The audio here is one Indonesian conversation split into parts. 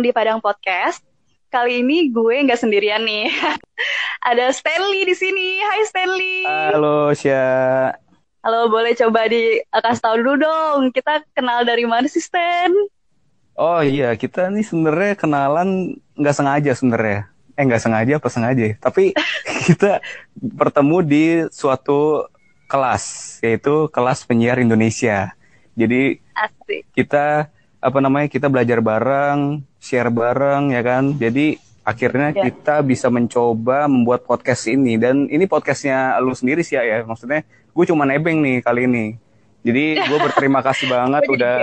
di Padang Podcast. Kali ini gue nggak sendirian nih. Ada Stanley di sini. Hai Stanley. Halo Sya. Halo, boleh coba di kasih tahu dulu dong. Kita kenal dari mana sih Stan? Oh iya, kita nih sebenarnya kenalan nggak sengaja sebenarnya. Eh nggak sengaja apa sengaja? ya? Tapi kita bertemu di suatu kelas, yaitu kelas penyiar Indonesia. Jadi Asik. kita apa namanya kita belajar bareng, share bareng ya kan. Jadi akhirnya Ya. kita bisa mencoba membuat podcast ini dan ini podcastnya lu sendiri sih ya. Maksudnya gue cuma nebeng nih kali ini. Jadi gue berterima kasih banget udah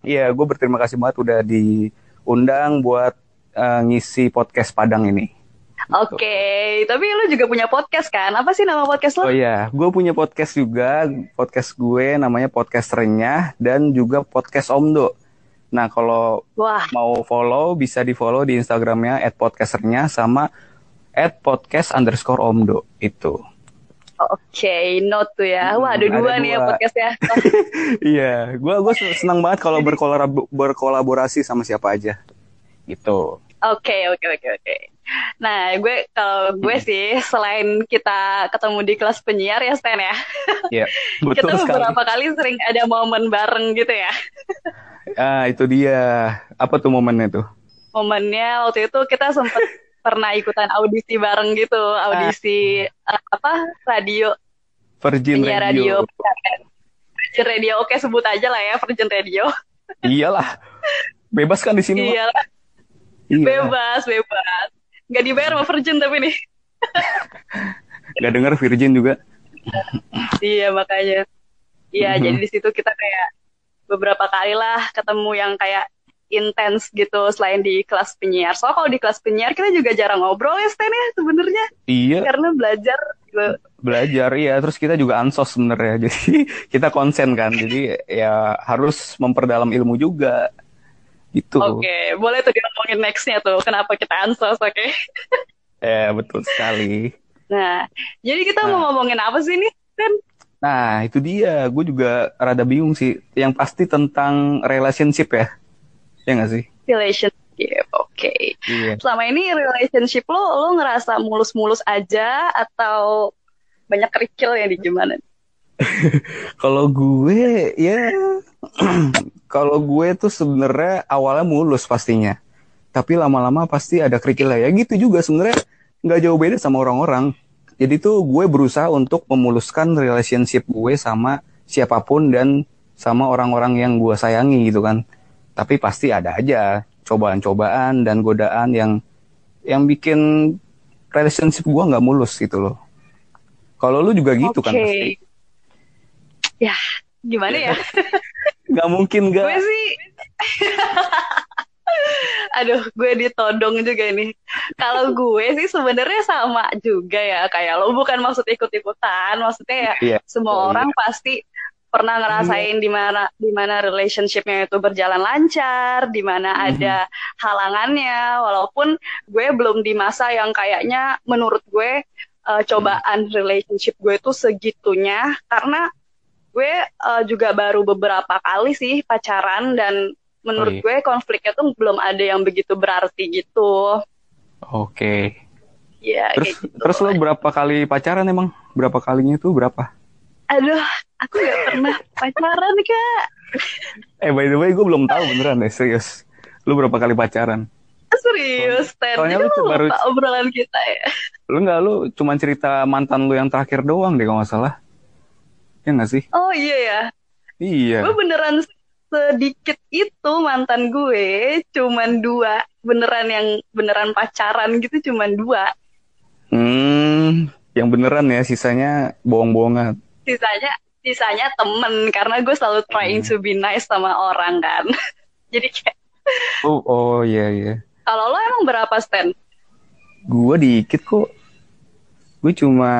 Iya, gue berterima kasih banget udah diundang buat eh, ngisi podcast Padang ini. Oke, tapi lu juga punya podcast kan? Apa sih nama podcast Oh lo? iya, gue punya podcast juga. Podcast gue namanya Podcast Renyah dan juga Podcast Omdo. Nah, kalau Wah, mau follow bisa di follow di Instagramnya @podcasternya sama @podcast underscore omdo itu. oke, note tuh ya. Wah, ada Hmm, dua ada nih ya dua. podcastnya. Iya, gue gue senang banget kalau berkolab- berkolaborasi sama siapa aja. Gitu. Oke, oke, oke, oke. Nah, gue kalau gue Hmm. sih selain kita ketemu di kelas penyiar ya Stan ya. Iya, Kita betul sekali. beberapa kali sering ada momen bareng gitu ya. Ah, itu dia. Apa tuh momennya tuh? Momennya waktu itu kita sempat pernah ikutan audisi bareng gitu, audisi eh, apa radio Virgin penyiar Radio. radio. Virgin Radio, oke sebut aja lah ya Virgin Radio. Iyalah. Bebas kan di sini, Mak? Iya, bebas, bebas. Nggak dibayar sama Virgin tapi nih. Gak denger Virgin juga. Iya makanya. Iya Mhm. jadi di situ kita kayak beberapa kali lah ketemu yang kayak intens gitu selain di kelas penyiar. Soalnya kalau di kelas penyiar kita juga jarang ngobrol ya Stan ya sebenarnya Iya, karena belajar gitu. belajar iya. Terus kita juga ansos sebenarnya. Jadi kita konsen kan. Jadi ya harus memperdalam ilmu juga. Gitu. Oke, boleh tuh diomongin nextnya tuh kenapa kita ansos, oke? Eh, betul sekali. Nah, jadi kita mau Nah. ngomongin apa sih nih, Stan? Nah, itu dia. Gue juga rada bingung sih. Yang pasti tentang relationship ya. Ya nggak sih? Relationship, oke. Iya. Selama ini relationship lo, lo ngerasa mulus-mulus aja atau banyak kerikil ya di gimana? Kalau gue ya kalau gue tuh sebenarnya awalnya mulus pastinya. Tapi lama-lama pasti ada kerikil ya gitu juga sebenarnya nggak jauh beda sama orang-orang. Jadi tuh gue berusaha untuk memuluskan relationship gue sama siapa pun dan sama orang-orang yang gue sayangi gitu kan. Tapi pasti ada aja cobaan-cobaan dan godaan yang yang bikin relationship gue nggak mulus gitu loh. Kalau lu juga gitu kan Oke. pasti. Ya, gimana ya? Nggak mungkin gue nggak. sih, aduh, gue ditodong juga nih. Kalau gue sih sebenarnya sama juga ya, kayak lo bukan maksud ikut-ikutan, maksudnya ya Iya. semua Iya, iya. orang pasti pernah ngerasain di mana di mana relationshipnya itu berjalan lancar, di mana Mhm. ada halangannya, walaupun gue belum di masa yang kayaknya menurut gue uh, cobaan relationship gue itu segitunya karena gue uh, juga baru beberapa kali sih pacaran dan menurut Oh, iya. gue konfliknya tuh belum ada yang begitu berarti gitu. Oke. Ya, Terus gitu. terus lo berapa kali pacaran emang? Berapa kalinya tuh berapa? Aduh, aku gak pernah pacaran, Kak. Eh by the way gue belum tahu beneran deh serius. Lu berapa kali pacaran? Serius, Ten. Soalnya lu baru- obrolan kita ya. Lu nggak lu cuma cerita mantan lu yang terakhir doang deh kalau nggak salah. Ya nggak sih? Oh iya ya. Iya. Gue beneran sedikit itu mantan gue, cuman dua. Beneran yang beneran pacaran gitu cuman dua. Hmm, yang beneran ya sisanya bohong-bohongan. Sisanya sisanya temen karena gue selalu trying Hmm. to be nice sama orang kan. Jadi kayak Oh, oh iya iya. kalau lo emang berapa Stan? Gue dikit kok. Gue cuma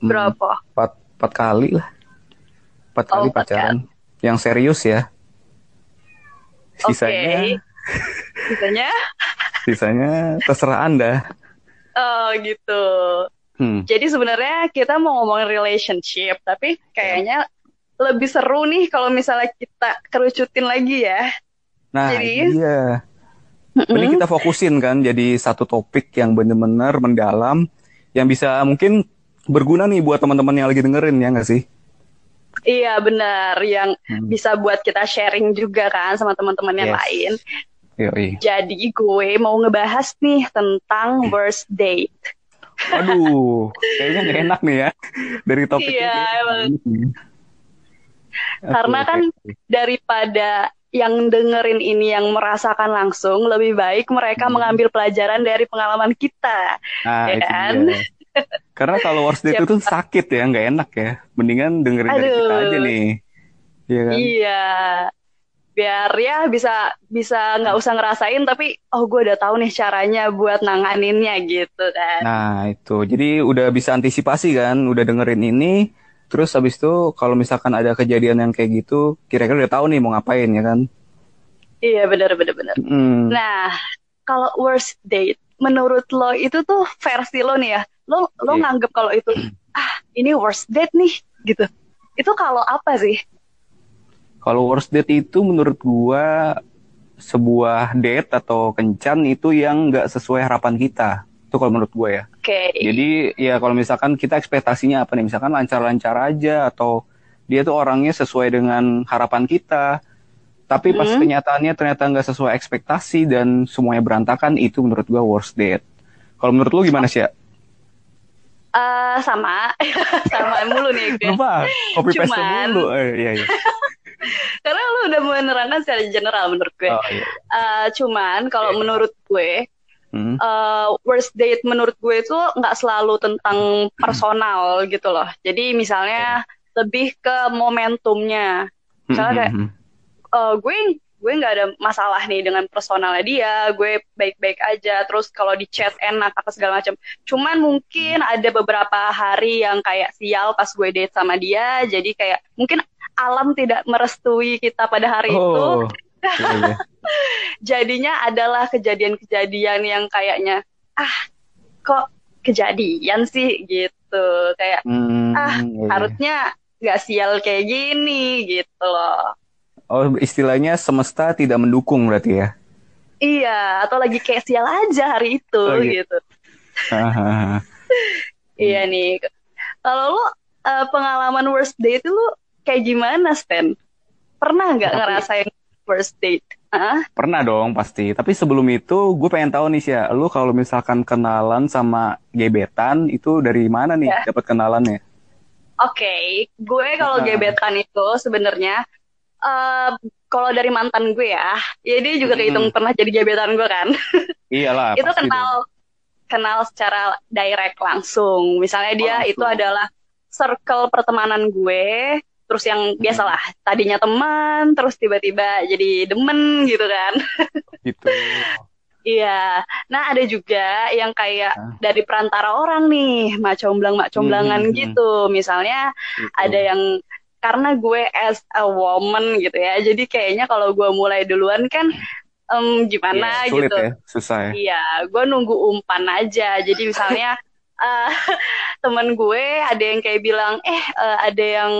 Berapa? empat, empat kali lah. Empat Oh, kali pacaran. Yang serius ya. Sisanya, Sisanya? sisanya terserah anda. Oh gitu. Hmm. Jadi sebenarnya kita mau ngomongin relationship, tapi kayaknya lebih seru nih kalau misalnya kita kerucutin lagi ya. Nah, Jadi- iya. Ini kita fokusin kan jadi satu topik yang bener-bener mendalam yang bisa mungkin berguna nih buat teman-teman yang lagi dengerin ya nggak sih? Iya benar, yang Hmm. bisa buat kita sharing juga kan sama teman-teman yang Yes. lain. Yoi. Jadi gue mau ngebahas nih tentang worst date. Aduh, kayaknya nggak enak nih ya dari topik Iya, ini. Karena kan daripada yang dengerin ini yang merasakan langsung, lebih baik mereka Hmm. mengambil pelajaran dari pengalaman kita. Nah, ya itu kan? dia. Karena kalau worst date itu sakit ya, nggak enak ya. Mendingan dengerin dari kita Aduh. aja nih. Iya kan? Iya. Biar ya bisa bisa nggak usah ngerasain tapi oh gue udah tahu nih caranya buat nanganinnya gitu kan. Nah, itu. Jadi udah bisa antisipasi kan, udah dengerin ini. Terus habis itu kalau misalkan ada kejadian yang kayak gitu, kira-kira udah tahu nih mau ngapain ya kan? Iya benar benar benar. Hmm. Nah, kalau worst date menurut lo itu tuh versi lo nih ya. Lo lo Iya. nganggep kalau itu ah ini worst date nih gitu. Itu kalau apa sih? Kalau worst date itu menurut gua sebuah date atau kencan itu yang nggak sesuai harapan kita. Itu kalau menurut gua ya. Oke. Jadi ya kalau misalkan kita ekspektasinya apa nih, misalkan lancar-lancar aja atau dia tuh orangnya sesuai dengan harapan kita, tapi pas Hmm. kenyataannya ternyata nggak sesuai ekspektasi dan semuanya berantakan, itu menurut gua worst date. Kalau menurut lu gimana sih ya? Eh, sama sama mulu nih gue. Lupa, copy paste Cuman- dulu. Eh, iya iya. Karena lu udah menerangkan secara general menurut gue. Oh, iya. Eh, cuman kalau Iya. menurut gue Hmm. eh, worst date menurut gue itu nggak selalu tentang personal gitu loh. Jadi misalnya lebih ke momentumnya. Misalnya kayak Hmm, hmm, eh, gue gue nggak ada masalah nih dengan personalnya dia, gue baik-baik aja. Terus kalau di chat enak apa segala macam. Cuman mungkin ada beberapa hari yang kayak sial pas gue date sama dia. Jadi kayak mungkin alam tidak merestui kita pada hari hmm. itu. Oh, iya, iya. Jadinya adalah kejadian-kejadian yang kayaknya ah kok kejadian sih gitu. Kayak Hmm, Ah, iya, iya. harusnya nggak sial kayak gini gitu loh. Oh, istilahnya semesta tidak mendukung berarti ya? Iya, atau lagi kayak sial aja hari itu Oh, iya. gitu. Iya nih. Kalau lu eh, pengalaman worst date lu kayak gimana, Stan? Pernah nggak ngerasain worst date? Hah? Pernah dong pasti. Tapi sebelum itu gue pengen tahu nih sih lu kalau misalkan kenalan sama gebetan itu dari mana nih Ya. dapat kenalannya? Oke, gue kalau gebetan itu sebenarnya kalau dari mantan gue ya, ya dia juga kehitung pernah jadi gebetan gue kan. Iyalah, itu kenal dong. kenal secara direct langsung. Misalnya dia Oh, itu langsung. adalah circle pertemanan gue, terus yang Hmm. biasalah tadinya teman, terus tiba-tiba jadi demen gitu kan. Gitu. Iya. Nah, ada juga yang kayak Ah. dari perantara orang nih, macomblang-macomblangan Hmm, hmm, gitu. Misalnya Gitu. ada yang karena gue as a woman gitu ya. Jadi kayaknya kalau gue mulai duluan kan em, gimana Iya, sulit gitu. ya, susah ya. Iya, gue nunggu umpan aja. Jadi misalnya eh temen gue ada yang kayak bilang, eh eh, ada yang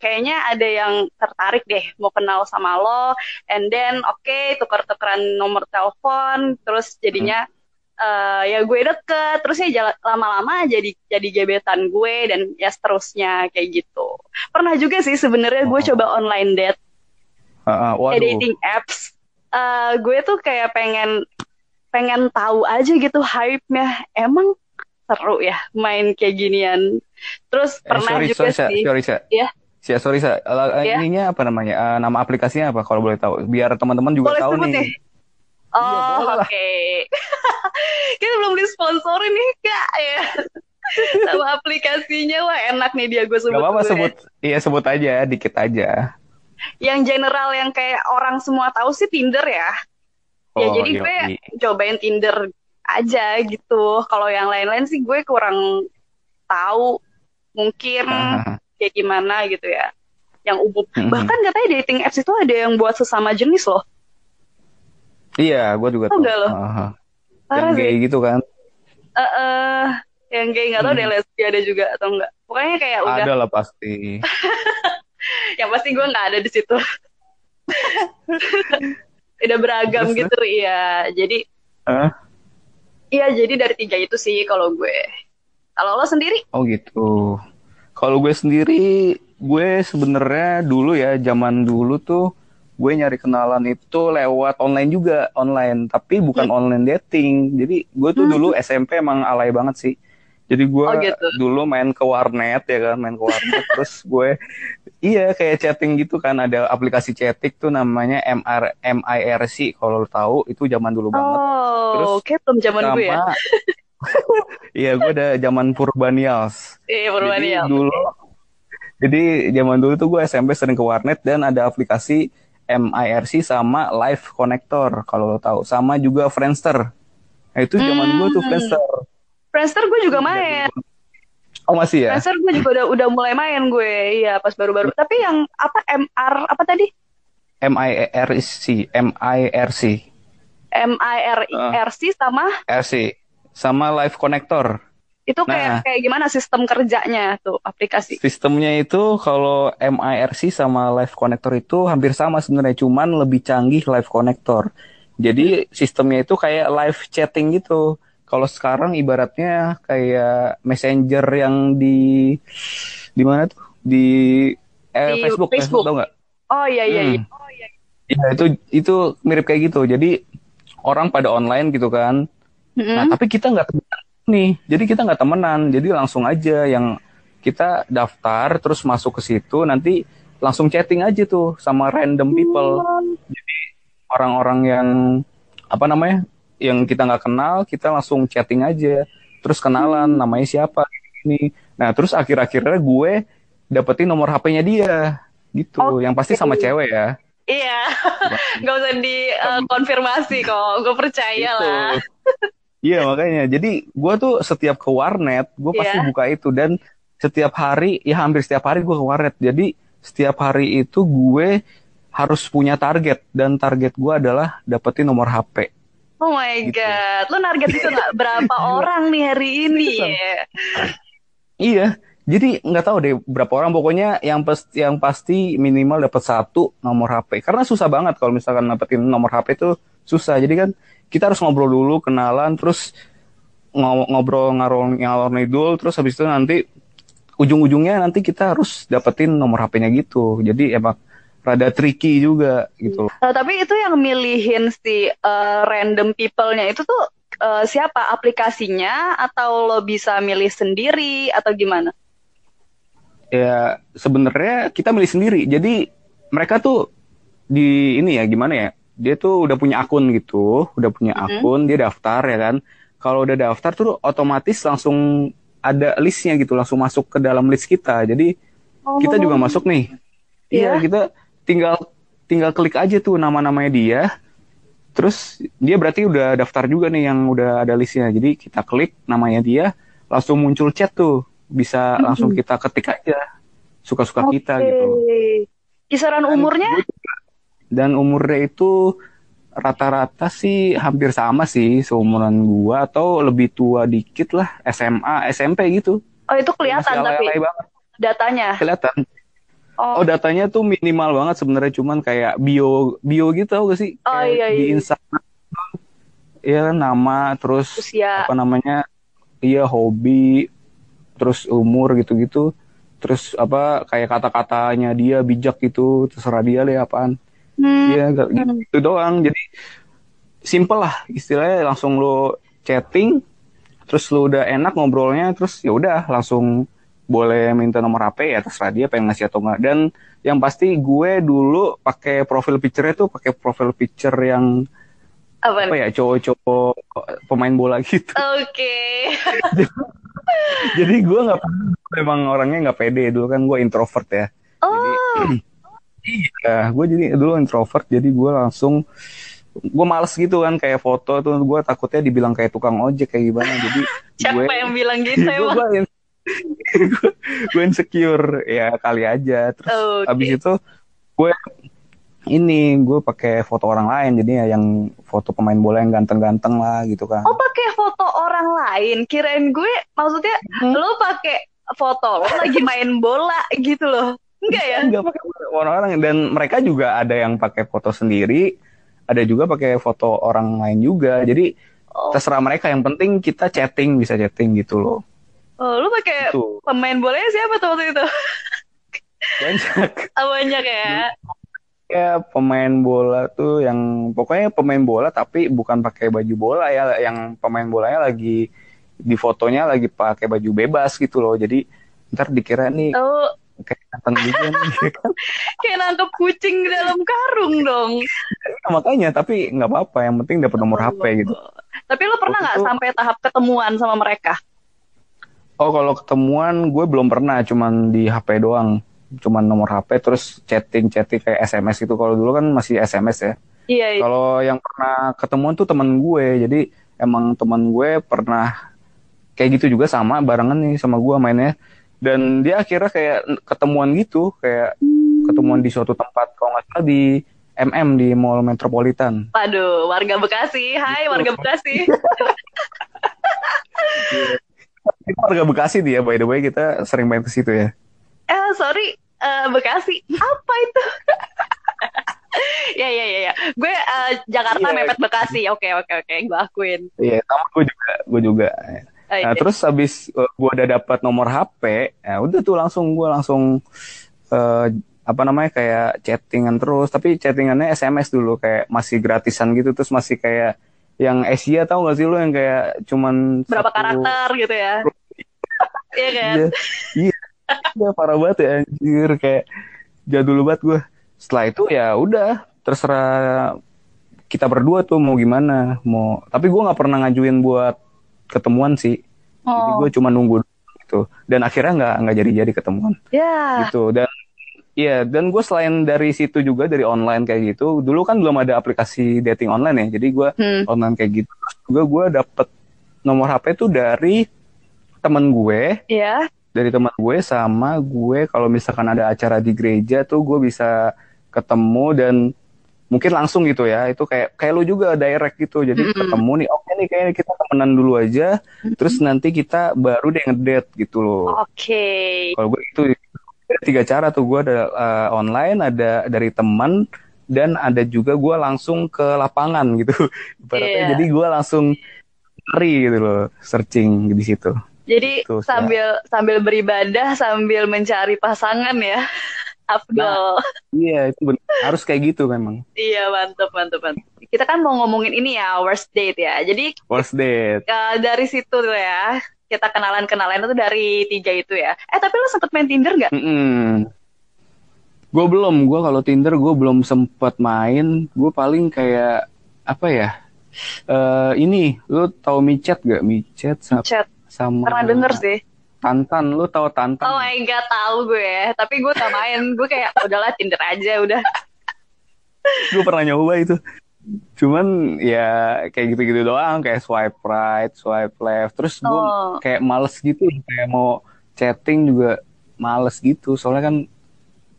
kayaknya ada yang tertarik deh mau kenal sama lo, and then oke tuker-tukeran nomor telepon, terus jadinya eh, ya gue deket, terus ya jala- lama-lama jadi jadi gebetan gue dan ya seterusnya kayak gitu. Pernah juga sih sebenarnya gue Oh. coba online date kayak waduh. dating apps Eh, gue tuh kayak pengen pengen tahu aja gitu hype-nya emang seru ya main kayak ginian terus Eh, pernah sorry, juga sorry, sih sorry, Sa. Iya. Sia, sorry, Sa. Ala- Iya. Ininya apa namanya? Eh, nama aplikasinya apa kalau boleh tahu? Biar teman-teman juga boleh tahu sebut nih. nih oh boleh lah. oke kita belum disponsorin nih kak ya sama aplikasinya wah enak nih dia gue sebut Gak apa-apa gue. sebut, iya sebut aja, dikit aja. yang general yang kayak orang semua tahu sih Tinder ya ya Oh, jadi gue yoi. cobain Tinder aja gitu. Kalau yang lain-lain sih gue kurang tahu mungkin Hahaha. kayak gimana gitu ya. Yang umum. Mhm. Bahkan katanya dating apps itu ada yang buat sesama jenis loh. Iya, gue juga Oh, tahu. enggak loh. Parah Yang gay gitu kan? Eh, eh, yang gay nggak tahu Mhm. deh lesbi ada juga atau enggak. Pokoknya kayak udah. Ada lah pasti. Yang pasti gue nggak ada di situ. udah beragam Terus, gitu iya jadi Hah? iya jadi dari tiga itu sih kalau gue kalau lo sendiri Oh gitu. Kalau gue sendiri, gue sebenarnya dulu ya, zaman dulu tuh gue nyari kenalan itu lewat online juga, online. Tapi bukan Hmm. online dating. Jadi gue tuh Hmm. dulu SMP emang alay banget sih. Jadi gue Oh, gitu. dulu main ke warnet ya kan, main ke warnet. terus gue, iya kayak chatting gitu kan. Ada aplikasi chatting tuh namanya MR, MIRC. Kalau lo tahu itu zaman dulu banget. oh Terus oke belum zaman gue ya iya gue udah zaman Purbanials. iya Jadi perubahan dulu, jadi zaman dulu tuh gue SMP sering ke warnet dan ada aplikasi MIRC sama Live Connector kalau lo tahu, sama juga Friendster. Nah itu zaman gue tuh Hmm. Friendster. Friendster gue juga main Oh masih ya? Friendster gue juga udah udah mulai main gue iya pas baru-baru tapi yang apa MR apa tadi MIRC, MIRC, MIRC sama RC, sama Live Connector. Itu kayak Nah. kayak gimana sistem kerjanya tuh aplikasi Sistemnya itu kalau MIRC sama Live Connector itu hampir sama sebenarnya, cuman lebih canggih Live Connector. Jadi sistemnya itu kayak live chatting gitu. Kalau sekarang ibaratnya kayak messenger yang di di mana tuh? Di, eh, Di Facebook, Facebook. tau nggak? oh iya iya iya Hmm. Iya itu itu mirip kayak gitu. Jadi orang pada online gitu kan. Nah, Mm-mm. tapi kita nggak nih. Jadi kita nggak temenan. Jadi langsung aja yang kita daftar terus masuk ke situ nanti langsung chatting aja tuh sama random people. Orang-orang yang apa namanya? Yang kita nggak kenal, kita langsung chatting aja. Terus kenalan namanya siapa ini. Nah, terus akhir-akhirnya gue dapetin nomor HP-nya dia. Gitu. Oke. Yang pasti sama cewek ya. iya nggak usah dikonfirmasi kok gue percaya Gitu. lah Iya makanya. Jadi gue tuh setiap ke warnet, gue pasti Iya. buka itu dan setiap hari, ya hampir setiap hari gue ke warnet. Jadi setiap hari itu gue harus punya target dan target gue adalah dapetin nomor HP. oh my Gitu. god lo target itu nggak berapa orang nih hari ini Iya. Jadi nggak tahu deh berapa orang pokoknya yang pas yang pasti minimal dapat satu nomor HP. Karena susah banget kalau misalkan dapetin nomor HP itu susah. Jadi kan kita harus ngobrol dulu, kenalan, terus ngo- ngobrol ngalor ngalor ngidul, terus habis itu nanti ujung-ujungnya nanti kita harus dapetin nomor HP-nya gitu. Jadi emang rada tricky juga gitu. loh. Eh, tapi itu yang milihin si eh, random people-nya itu tuh eh, siapa aplikasinya atau lo bisa milih sendiri atau gimana Ya sebenarnya kita milih sendiri. Jadi mereka tuh di ini ya gimana ya? Dia tuh udah punya akun gitu, udah punya Mhm. akun, dia daftar ya kan. Kalau udah daftar tuh otomatis langsung ada listnya gitu, langsung masuk ke dalam list kita. Jadi kita juga masuk nih. Iya, Iya. kita tinggal tinggal klik aja tuh nama-namanya dia. Terus dia berarti udah daftar juga nih yang udah ada listnya. Jadi kita klik namanya dia, langsung muncul chat tuh. Bisa Mhm. langsung kita ketik aja. Suka-suka kita Oke. gitu. kisaran umurnya Dan umurnya itu rata-rata sih hampir sama sih seumuran gua atau lebih tua dikit lah SMA SMP gitu. oh itu kelihatan Masih tapi banget datanya kelihatan. oh, Oh datanya tuh minimal banget sebenarnya cuman kayak bio bio gitu tau gak sih? Oh, Kayak iya, Di iya. Instagram. Iya kan nama terus usia apa namanya? Iya hobi terus umur gitu-gitu. Terus apa kayak kata-katanya dia bijak gitu terserah dia lah apaan. Hmm, Iya hmm. gitu doang. Jadi simple lah istilahnya. Langsung lo chatting terus lo udah enak ngobrolnya terus ya udah langsung boleh minta nomor HP ya terserah dia pengen ngasih atau enggak dan yang pasti gue dulu pakai profil picture-nya tuh pakai profil picture yang apa apa ya cowok-cowok pemain bola gitu. Oke. jadi gue nggak memang orangnya nggak pede. Dulu kan gue introvert ya. Oh, Ya, gue jadi dulu introvert, jadi gue langsung gue males gitu kan kayak foto tuh gue takutnya dibilang kayak tukang ojek kayak gimana jadi siapa gue yang bilang gitu gue emang? gue gue insecure ya kali aja terus Oke. abis itu gue ini gue pakai foto orang lain jadi ya yang foto pemain bola yang ganteng-ganteng lah gitu kan Oh pakai foto orang lain, kirain gue maksudnya Hmm. lo pakai foto lo lagi main bola gitu loh, enggak ya? Enggak pakai foto orang-orang. Dan mereka juga ada yang pakai foto sendiri. Ada juga pakai foto orang lain juga. Jadi Oh, terserah mereka. Yang penting kita chatting bisa chatting gitu loh. Oh, lu pakai itu pemain bolanya siapa tuh waktu itu? banyak. Ah, banyak ya. ya pemain bola tuh yang pokoknya pemain bola tapi bukan pakai baju bola ya. Yang pemain bolanya lagi di fotonya lagi pakai baju bebas gitu loh. Jadi ntar dikira nih Oh, datang juga nih kan? kayak nangkep kucing di dalam karung dong. makanya tapi nggak apa-apa yang penting dapat nomor HP gitu Tapi lu pernah nggak itu- sampai tahap ketemuan sama mereka? oh kalau ketemuan gue belum pernah cuman di HP doang cuman nomor HP terus chatting chatting kayak SMS gitu kalau dulu kan masih SMS ya Iya, iya. Kalau yang pernah ketemuan tuh teman gue, jadi emang teman gue pernah kayak gitu juga sama barengan nih sama gue mainnya. Dan dia akhirnya kayak ketemuan gitu, kayak ketemuan di suatu tempat kalau nggak salah di MM di Mall Metropolitan. Waduh, warga Bekasi. Hai, Gitu. warga Bekasi. Kita warga Bekasi dia, by the way kita sering main ke situ ya. eh, sorry, eh, Bekasi. Apa itu? ya, ya, ya, ya. Gue eh, Jakarta Iya. mepet Bekasi. Oke, oke, oke. Gue akuin. Iya, sama gue juga, gue juga. Nah, iya. terus habis uh, gue udah dapat nomor HP, ya udah tuh langsung gue langsung eh, apa namanya kayak chattingan terus, tapi chattingannya SMS dulu kayak masih gratisan gitu, terus masih kayak yang Asia tahu gak sih lu yang kayak cuman Berapa satu- karakter gitu ya? Iya kan? Iya, iya, Iya, parah banget ya anjir kayak jadul banget gue. Setelah itu ya udah terserah kita berdua tuh mau gimana, mau. Tapi gue nggak pernah ngajuin buat ketemuan sih. Jadi Oh, gue cuma nunggu gitu. Dan akhirnya nggak nggak jadi-jadi ketemuan ya. gitu. Dan iya, dan gue selain dari situ juga dari online kayak gitu. Dulu kan belum ada aplikasi dating online ya. Jadi gue Hmm. online kayak gitu. Terus juga gue dapet nomor HP tuh dari temen gue Ya. dari teman gue sama gue kalau misalkan ada acara di gereja tuh gue bisa ketemu dan mungkin langsung gitu ya. Itu kayak kayak lu juga direct gitu. Jadi Mm-mm. ketemu nih oke nih kayaknya kita temenan dulu aja. Terus nanti kita baru deh ngedate gitu loh. Oke. kalau gue itu ada tiga cara tuh. Gue ada uh, online ada dari teman dan ada juga gue langsung ke lapangan gitu. Ibaratnya Iya. jadi gue langsung cari gitu loh searching di situ. Jadi Tuh, sambil sambil beribadah sambil mencari pasangan ya. Afdol. Iya, itu bener. harus kayak gitu memang. Iya, mantap, mantap, mantap. Kita kan mau ngomongin ini ya, worst date ya. Jadi Worst date. eh, dari situ tuh ya, kita kenalan-kenalan itu dari tiga itu ya. Eh, tapi lu sempet main Tinder nggak? Mm Gue belum, gue kalau Tinder gue belum sempat main. Gue paling kayak apa ya? Eh ini, lu tahu micet gak? Micet sama, Chat. sama Pernah denger sih. Tantan, lu tahu Tantan? Oh my god, tahu gue ya. Tapi gue gak main. Gue kayak, udahlah Tinder aja, udah. gue pernah nyoba itu. Cuman ya kayak gitu-gitu doang, kayak swipe right, swipe left. Terus gue Oh. kayak males gitu, kayak mau chatting juga males gitu. Soalnya kan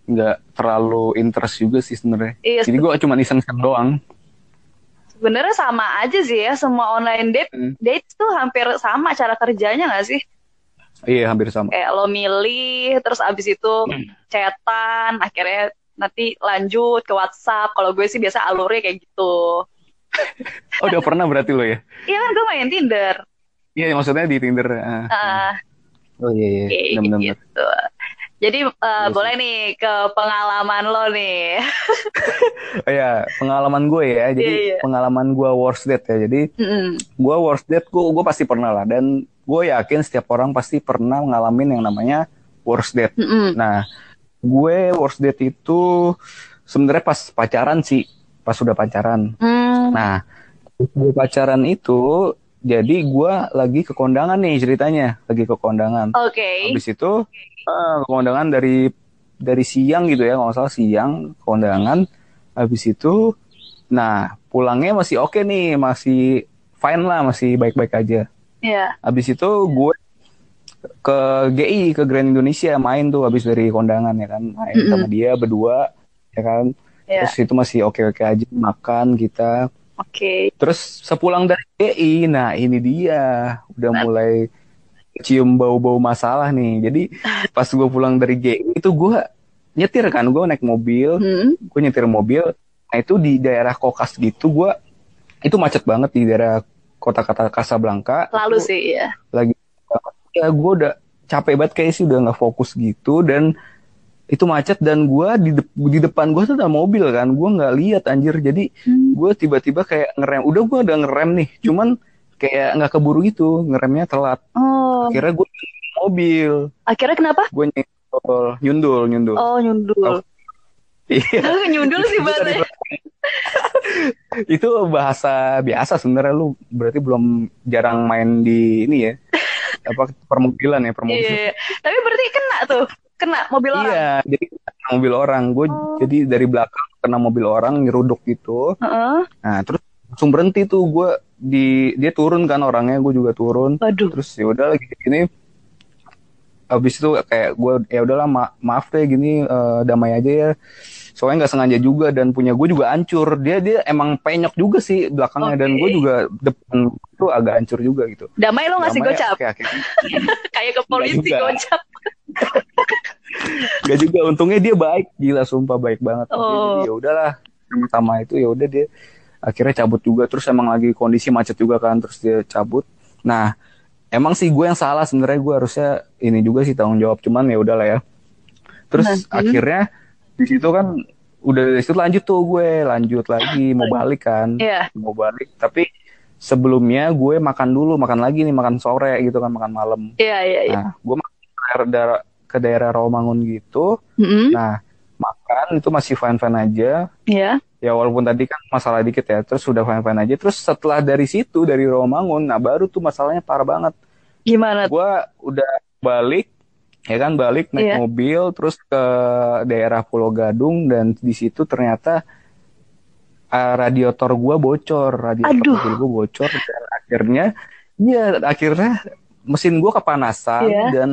nggak terlalu interest juga sih sebenarnya. Iya, Jadi gue cuma iseng-iseng doang. sebenarnya sama aja sih ya. Semua online date, Hmm. dates tuh hampir sama cara kerjanya gak sih? Iya hampir sama. Kayak lo milih, terus abis itu chatan, akhirnya nanti lanjut ke WhatsApp. Kalau gue sih biasa alurnya kayak gitu. Oh udah pernah berarti lo ya? Iya kan gue main Tinder. Iya maksudnya di Tinder. ah. Ah, Oh iya iya. kayak Benar-benar. gitu. Jadi eh, Iya sih. boleh nih ke pengalaman lo nih. Oh iya pengalaman gue ya. Jadi Iya, iya. pengalaman gue worst date ya. Jadi Mm-mm. gue worst date gue gue pasti pernah lah. Dan gue yakin setiap orang pasti pernah ngalamin yang namanya worst date. Mm-mm. Nah gue worst date itu sebenarnya pas pacaran sih. Pas sudah pacaran. Hmm. Nah gue pacaran itu jadi gue lagi ke kondangan nih ceritanya. Lagi ke kondangan. Oke. Habis itu eh, kondangan dari dari siang gitu ya, nggak salah siang kondangan. Habis itu, nah pulangnya masih oke nih, masih fine lah, masih baik-baik aja. Iya. Habis itu gue ke GI ke Grand Indonesia main tuh habis dari kondangan ya kan, main Mm-mm. sama dia berdua ya kan. Iya. Terus itu masih oke-oke aja makan kita. Oke. Terus sepulang dari GI, nah ini dia udah mulai cium bau-bau masalah nih. Jadi pas gue pulang dari GI itu gue nyetir kan, gue naik mobil, Hmm. gue nyetir mobil. Nah itu di daerah Kokas gitu gue itu macet banget di daerah kota-kota Casablanca. Lalu sih ya. lagi ya gue udah capek banget kayak sih udah nggak fokus gitu dan itu macet dan gue di de- di depan gue tuh ada mobil kan gue nggak lihat anjir jadi Hmm. gue tiba-tiba kayak ngerem udah gue udah ngerem nih cuman kayak nggak keburu gitu ngeremnya telat Oh, akhirnya gue mobil akhirnya kenapa? gue nyundul nyundul nyundul Oh, nyundul. iya nyundul sih bahasanya. itu bahasa biasa sebenarnya lu berarti belum jarang main di ini ya apa permobilan ya Iya, permobilan iya. Tapi berarti kena tuh, kena mobil orang. Iya, jadi kena mobil orang. Gue Oh. jadi dari belakang kena mobil orang nyeruduk gitu. Heeh. Nah, terus langsung berhenti tuh gue di dia turun kan orangnya, gue juga turun. Waduh. Terus ya udah lagi gini. Habis itu kayak gue ya udahlah ma- maaf deh gini eh, damai aja ya. Soalnya nggak sengaja juga dan punya gue juga hancur. Dia dia emang penyok juga sih belakangnya dan Oke. gue juga depan itu agak hancur juga gitu. Damai lo ngasih Damai, gocap. oke, akhirnya. Kayak ke polisi gocap. Gak juga untungnya dia baik gila sumpah baik banget Oh. ya udahlah sama itu ya udah dia akhirnya cabut juga terus emang lagi kondisi macet juga kan terus dia cabut nah emang sih gue yang salah sebenarnya gue harusnya ini juga sih tanggung jawab cuman ya udahlah ya terus Nah, hmm. Di situ kan udah dari situ lanjut tuh gue lanjut lagi mau balik kan Iya. mau balik tapi sebelumnya gue makan dulu makan lagi nih makan sore gitu kan makan malam Iya, iya, iya. nah gue makan ke daerah, ke daerah Rawamangun gitu Mm-mm. Nah, makan itu masih fine-fine aja. Iya. Ya walaupun tadi kan masalah dikit ya, terus sudah fine-fine aja. Terus setelah dari situ, dari Rawamangun, nah baru tuh masalahnya parah banget. Gimana? Gua udah balik, ya kan balik naik Iya. mobil, terus ke daerah Pulau Gadung, dan di situ ternyata uh, radiator gua bocor. Radiator Aduh. mobil gua bocor, dan akhirnya, ya akhirnya mesin gua kepanasan, Iya. dan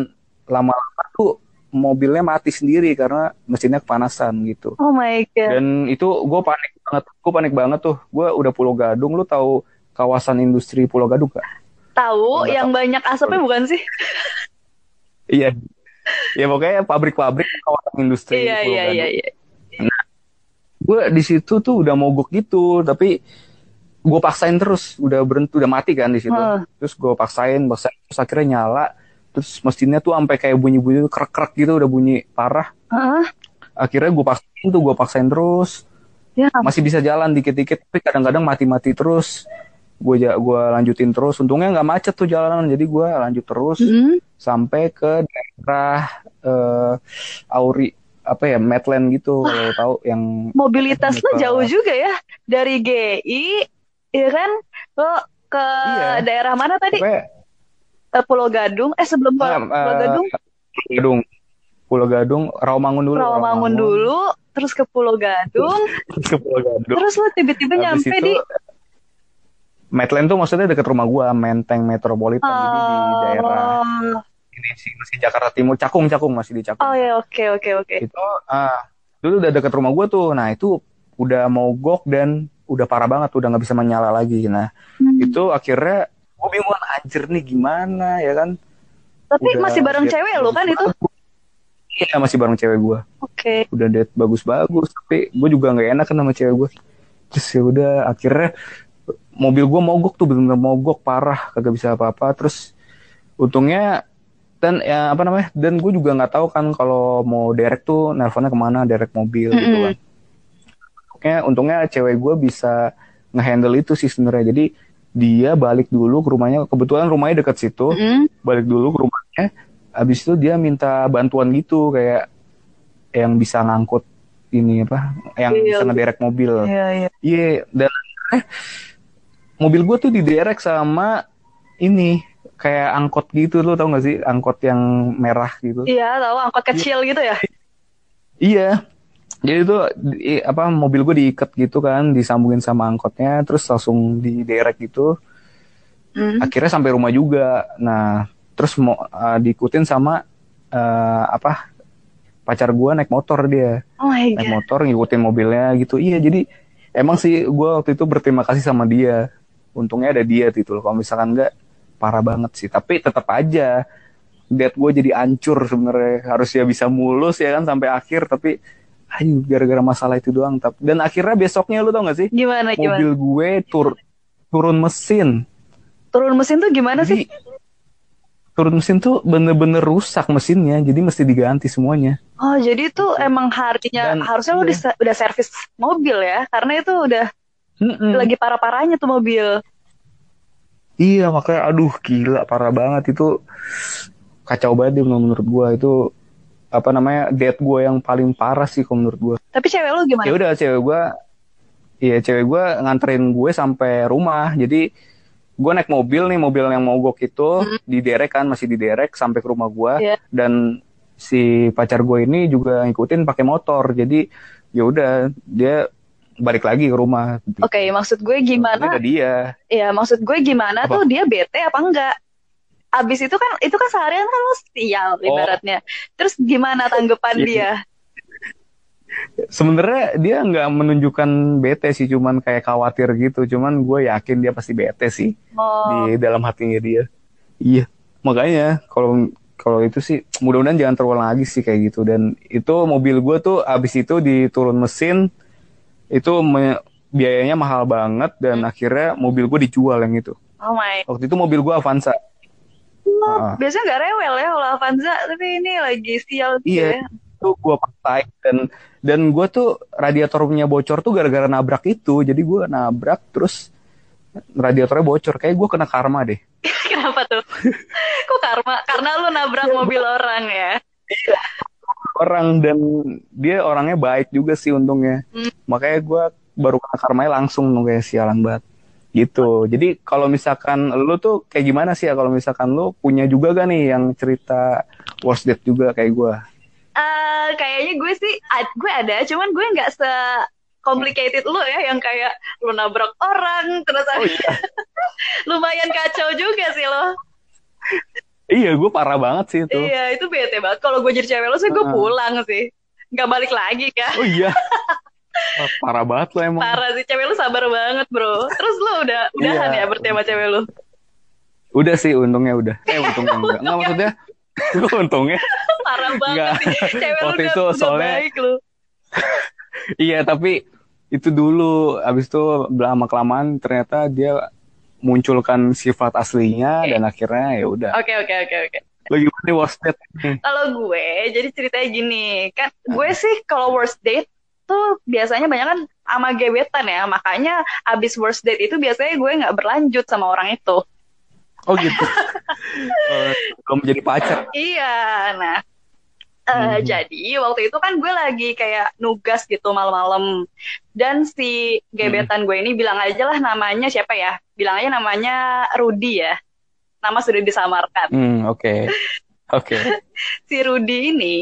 lama-lama tuh mobilnya mati sendiri karena mesinnya kepanasan gitu. Oh my god. Dan itu gue panik banget, gue panik banget tuh. Gue udah Pulau Gadung, lu tahu kawasan industri Pulau Gadung gak? Tahu yang tahu. banyak asapnya bukan sih? Iya. Ya pokoknya pabrik-pabrik kawasan industri Iya, Pulau iya, Gadung. iya, iya. Gue di situ tuh udah mogok gitu, tapi gue paksain terus, udah berhenti, udah mati kan di situ. Terus gue paksain, paksain, terus akhirnya nyala. Terus mesinnya tuh sampai kayak bunyi-bunyi krek-krek gitu, udah bunyi parah. Heeh. Akhirnya gue paksain tuh, gue paksain terus. Ya, masih bisa jalan dikit-dikit tapi kadang-kadang mati-mati terus gue gua lanjutin terus untungnya nggak macet tuh jalanan jadi gue lanjut terus Mm-mm. sampai ke daerah eh, Auri apa ya Medland gitu kalau tahu yang mobilitas lo jauh juga ya dari GI, ya kan? Lo ke Iya. daerah mana tadi? pokoknya Eh, Pulau Gadung. Eh sebelum Pulau, eh, Pulau Gadung, Gadung Pulau Gadung Rawamangun dulu Rawamangun dulu, terus ke Pulau Gadung, terus ke Pulau Gadung terus lo tiba-tiba nyampe itu, di Medland tuh maksudnya deket rumah gue Menteng Metropolitan. Jadi di daerah Oh, ini sih masih Jakarta Timur. Cakung Cakung masih di Cakung. Oh ya oke oke oke. itu ah dulu udah deket rumah gue tuh. Nah itu udah mogok dan udah parah banget udah nggak bisa menyala lagi. Nah Hmm. itu akhirnya gue bingung anjir nih gimana ya kan? Tapi udah masih bareng cewek lo kan itu? iya masih bareng cewek gue Oke. udah date bagus-bagus tapi gue juga nggak enak kan sama cewek gue terus ya udah akhirnya mobil gue mogok tuh bener-bener mogok parah kagak bisa apa-apa terus untungnya dan ya apa namanya dan gue juga nggak tahu kan kalau mau derek tuh nelponnya ke mana derek mobil gitu Mm-mm. kan untungnya untungnya cewek gue bisa ngehandle itu sih sebenarnya jadi dia balik dulu ke rumahnya kebetulan rumahnya deket situ Mm-mm. balik dulu ke rumahnya habis itu dia minta bantuan gitu kayak yang bisa ngangkut ini apa yang Iya. bisa ngederek mobil Iya iya. iya dan eh, mobil gue tuh diderek sama ini kayak angkot gitu lo tau gak sih? Angkot yang merah gitu. Iya tahu angkot kecil gitu ya? iya. Jadi itu di- apa mobil gue diikat gitu kan disambungin sama angkotnya terus langsung diderek gitu. Hmm. akhirnya sampai rumah juga. Nah terus mau uh, diikutin sama uh, apa pacar gua naik motor dia. Oh my naik god. motor ngikutin mobilnya gitu. Iya jadi emang sih gua waktu itu berterima kasih sama dia untungnya ada dia gitu loh. Kalau misalkan enggak parah banget sih. Tapi tetap aja date gue jadi ancur sebenarnya. Harusnya bisa mulus ya kan sampai akhir tapi ayo gara-gara masalah itu doang. Tapi dan akhirnya besoknya lu tau gak sih? Gimana gimana? mobil gue tur turun mesin. Turun mesin tuh gimana sih? jadi turun mesin tuh bener-bener rusak mesinnya jadi mesti diganti semuanya. Oh, jadi itu emang harinya Dan- harusnya lu iya. udah servis mobil ya, karena itu udah Mm-mm. lagi parah-parahnya tuh mobil. iya makanya aduh gila parah banget itu kacau banget menurut gue itu apa namanya date gue yang paling parah sih kalau menurut gue Tapi cewek lu ya gimana? udah cewek gue iya cewek gue nganterin gue sampai rumah jadi gue naik mobil nih mobil yang mogok itu diderek kan masih diderek sampai ke rumah gue Iya. dan si pacar gue ini juga ngikutin pakai motor jadi ya udah dia balik lagi ke rumah Oke, maksud gue gimana? udah dia Ya, maksud gue gimana Apa? tuh dia bete apa enggak? Abis itu kan itu kan seharian kan lu sial Oh. ibaratnya. Terus gimana tanggapan Iya. dia? sebenarnya dia nggak menunjukkan bete sih cuman kayak khawatir gitu cuman gue yakin dia pasti bete sih Oh, di dalam hatinya dia. Iya, makanya kalau kalau itu sih mudah-mudahan jangan terulang lagi sih kayak gitu dan itu mobil gue tuh abis itu diturun mesin itu me- biayanya mahal banget dan akhirnya mobil gue dijual yang itu. oh my. Waktu itu mobil gue Avanza. Ah. Biasanya nggak rewel ya kalau Avanza, tapi ini lagi sial gitu Iya. ya. Itu gue pakai dan dan gue tuh radiatornya bocor tuh gara-gara nabrak itu. Jadi gue nabrak terus radiatornya bocor. Kayak gue kena karma deh. Kenapa tuh? Kok karma? Karena lu nabrak Iya, mobil orang ya. Orang dan dia orangnya baik juga sih untungnya. Hmm. makanya gue baru kena karmanya langsung tuh kayak sialan banget. Gitu. Jadi kalau misalkan lu tuh kayak gimana sih ya? Kalau misalkan lu punya juga gak nih yang cerita worst date juga kayak gue Eh, kayaknya gue sih, gue ada, cuman gue nggak se complicated lu ya, yang kayak lu nabrak orang, terus oh iya. lumayan kacau juga sih lo. Iya gue parah banget sih itu Iya, itu bete banget. Kalau gue jadi cewek lo sih, gue pulang sih. Nggak balik lagi kan. oh iya parah banget lo emang Parah sih, cewek lu sabar banget bro. Terus lu udah, udahan Iya. ya berarti sama cewek lu? udah sih untungnya udah eh untungnya enggak enggak maksudnya untungnya Parah banget sih. Cewek lu Waktu udah, itu udah soalnya- baik lu. Iya tapi itu dulu abis itu lama kelamaan ternyata dia munculkan sifat aslinya Oke. dan akhirnya ya udah. Oke, oke, oke, oke. Lo gimana nih worst date? Kalau gue, jadi ceritanya gini, kan gue sih kalau worst date tuh biasanya banyak kan sama gebetan ya, makanya abis worst date itu biasanya gue nggak berlanjut sama orang itu. Oh gitu. Belum jadi pacar. Iya, nah. Eh, Mhm. Jadi waktu itu kan gue lagi kayak nugas gitu malam-malam dan si gebetan gue ini bilang aja lah namanya siapa ya? Bilang aja namanya Rudi ya. Nama sudah disamarkan. Hmm oke. Oke. si Rudi ini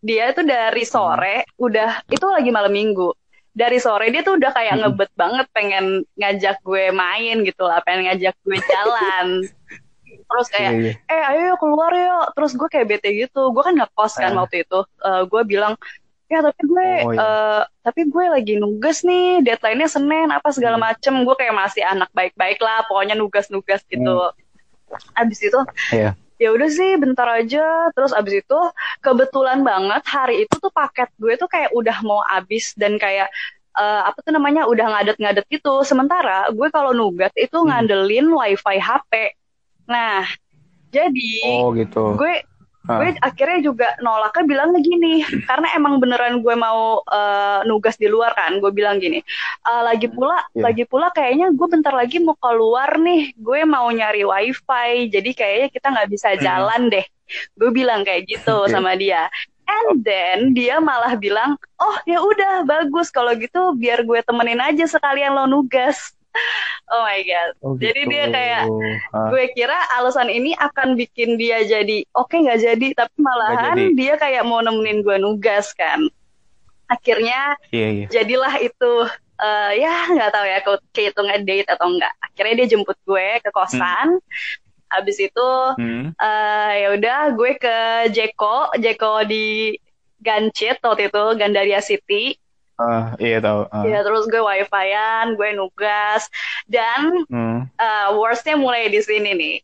dia tuh dari sore udah itu lagi malam minggu dari sore dia tuh udah kayak Mm-mm. ngebet banget pengen ngajak gue main gitu lah pengen ngajak gue jalan terus Iya kayak iya. eh ayo yuk keluar yuk terus gue kayak bete gitu gue kan ngekos kan Ah. waktu itu Eh, gue bilang ya tapi gue Oh, iya. eh, tapi gue lagi nugas nih deadline-nya Senin apa segala Hmm. macem gue kayak masih anak baik-baik lah pokoknya nugas-nugas gitu abis itu Iya. ya udah sih bentar aja terus abis itu kebetulan banget hari itu tuh paket gue tuh kayak udah mau habis dan kayak eh, apa tuh namanya udah ngadet-ngadet gitu sementara gue kalau nugas itu Hmm. ngandelin wifi HP nah jadi Oh gitu. gue Ah. gue akhirnya juga nolaknya bilangnya gini karena emang beneran gue mau eh, nugas di luar kan gue bilang gini "Eh, lagi pula Iya. lagi pula kayaknya gue bentar lagi mau keluar nih gue mau nyari wifi jadi kayaknya kita nggak bisa Hmm. jalan deh gue bilang kayak gitu Oke. sama dia and then dia malah bilang oh ya udah bagus kalau gitu biar gue temenin aja sekalian lo nugas oh my god Oh, jadi gitu. dia kayak Ah. gue kira alasan ini akan bikin dia jadi oke nggak jadi tapi malahan jadi. dia kayak mau nemenin gue nugas kan akhirnya Iya iya. jadilah itu eh, ya nggak tahu ya ke- kehitungnya date atau enggak akhirnya dia jemput gue ke kosan habis itu Hmm. eh, ya udah gue ke Jeko Jeko di Gancit waktu itu Gandaria City Ah, iya tahu. Ah. ya terus gue wifi-an gue nugas dan Hmm. eh, worstnya mulai di sini nih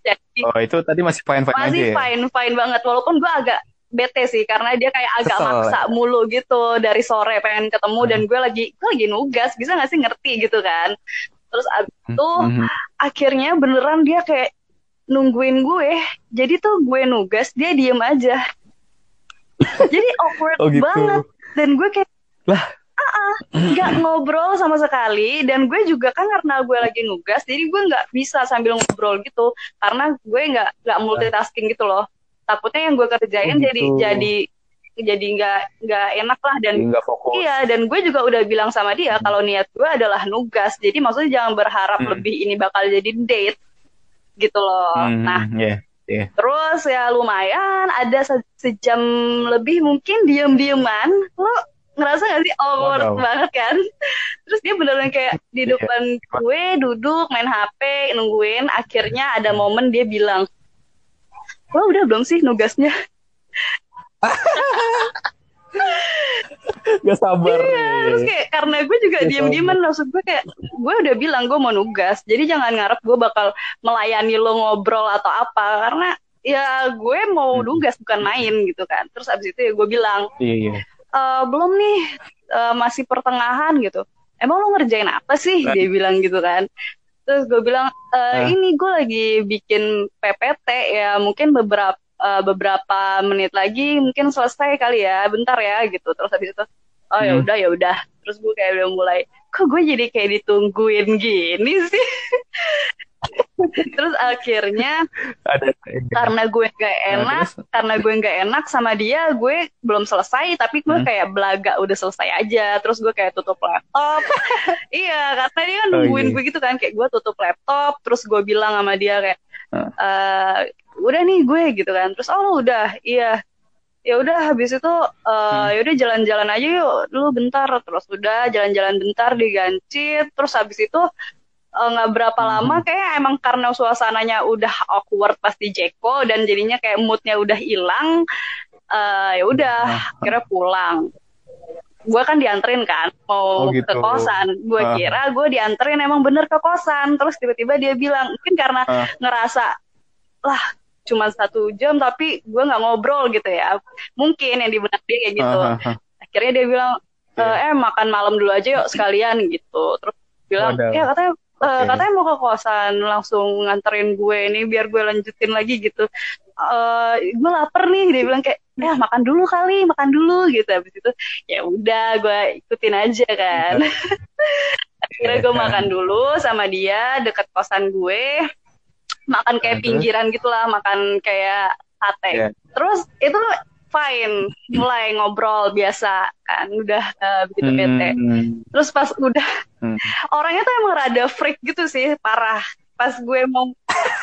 jadi Oh itu tadi masih fine fine aja masih ya. fine fine banget walaupun gue agak bete sih karena dia kayak agak Kesel. maksa mulu gitu dari sore pengen ketemu dan Hmm. gue lagi gue lagi nugas bisa gak sih ngerti gitu kan terus abis itu Mhm. akhirnya beneran dia kayak nungguin gue jadi tuh gue nugas dia diem aja jadi awkward Oh gitu. banget dan gue kayak Lah. nggak ngobrol sama sekali dan gue juga kan karena gue lagi nugas jadi gue nggak bisa sambil ngobrol gitu karena gue nggak nggak multitasking gitu loh takutnya yang gue kerjain Oh, gitu. jadi jadi jadi nggak nggak enak lah dan nggak fokus. Iya, dan gue juga udah bilang sama dia kalau niat gue adalah nugas. Jadi maksudnya jangan berharap Hmm. lebih ini bakal jadi date gitu loh. Mhm, Nah, iya, iya. terus ya lumayan ada se- sejam lebih mungkin diem-dieman. Lo ngerasa gak sih awkward Waduh. banget kan? Terus dia beneran kayak di Iya. depan gue duduk main HP nungguin. Akhirnya ada momen dia bilang, lo udah belum sih nugasnya? Gak sabar Iya, terus kayak karena gue juga Ya, diem-dieman maksud gue kayak gue udah bilang gue mau nugas jadi jangan ngarep gue bakal melayani lo ngobrol atau apa karena ya gue mau Hmm. nugas bukan main gitu kan terus abis itu ya gue bilang Iya, iya. "Eh, belum nih eh, masih pertengahan gitu. Emang lo ngerjain apa sih? Dia bilang gitu kan. Terus gue bilang "Eh, Ah. ini gue lagi bikin PPT ya mungkin beberapa eh, beberapa menit lagi mungkin selesai kali ya bentar ya gitu. Terus habis itu oh ya Hmm. udah ya udah. Terus gue kayak udah mulai kok gue jadi kayak ditungguin gini sih terus akhirnya Ada karena gue gak Nah, enak terus? karena gue nggak enak sama dia gue belum selesai tapi gue Hmm. kayak belaga udah selesai aja terus gue kayak tutup laptop iya karena dia kan Oh, nungguin iya. gue gitu kan kayak gue tutup laptop terus gue bilang sama dia kayak. "Eh, udah nih gue gitu kan terus oh udah iya ya udah habis itu eh Hmm. ya udah jalan-jalan aja yuk dulu bentar terus udah jalan-jalan bentar di Gancit terus habis itu eh, nggak berapa Hmm. lama kayak emang karena suasananya udah awkward pasti Jeko dan jadinya kayak moodnya udah hilang eh ya udah Nah. kira pulang gue kan dianterin kan mau Oh, gitu. ke kosan gue Ah. kira gue dianterin emang bener ke kosan terus tiba-tiba dia bilang mungkin karena Ah. ngerasa lah cuma satu jam tapi gue nggak ngobrol gitu ya mungkin yang di benak dia kayak gitu ah. akhirnya dia bilang e, Iya. eh makan malam dulu aja yuk sekalian gitu terus bilang Waduh. ya katanya e, Oke. katanya mau ke kosan langsung nganterin gue ini biar gue lanjutin lagi gitu. Eh gue lapar nih dia bilang kayak ya makan dulu kali makan dulu gitu. Habis itu ya udah gue ikutin aja kan. Akhirnya gue makan dulu sama dia deket kosan gue. Makan kayak pinggiran gitulah makan kayak sate. Iya. terus itu fine mulai ngobrol biasa kan udah eh, begitu bete. Hmm. terus pas udah Hmm. orangnya tuh emang rada freak gitu sih parah. Pas gue mau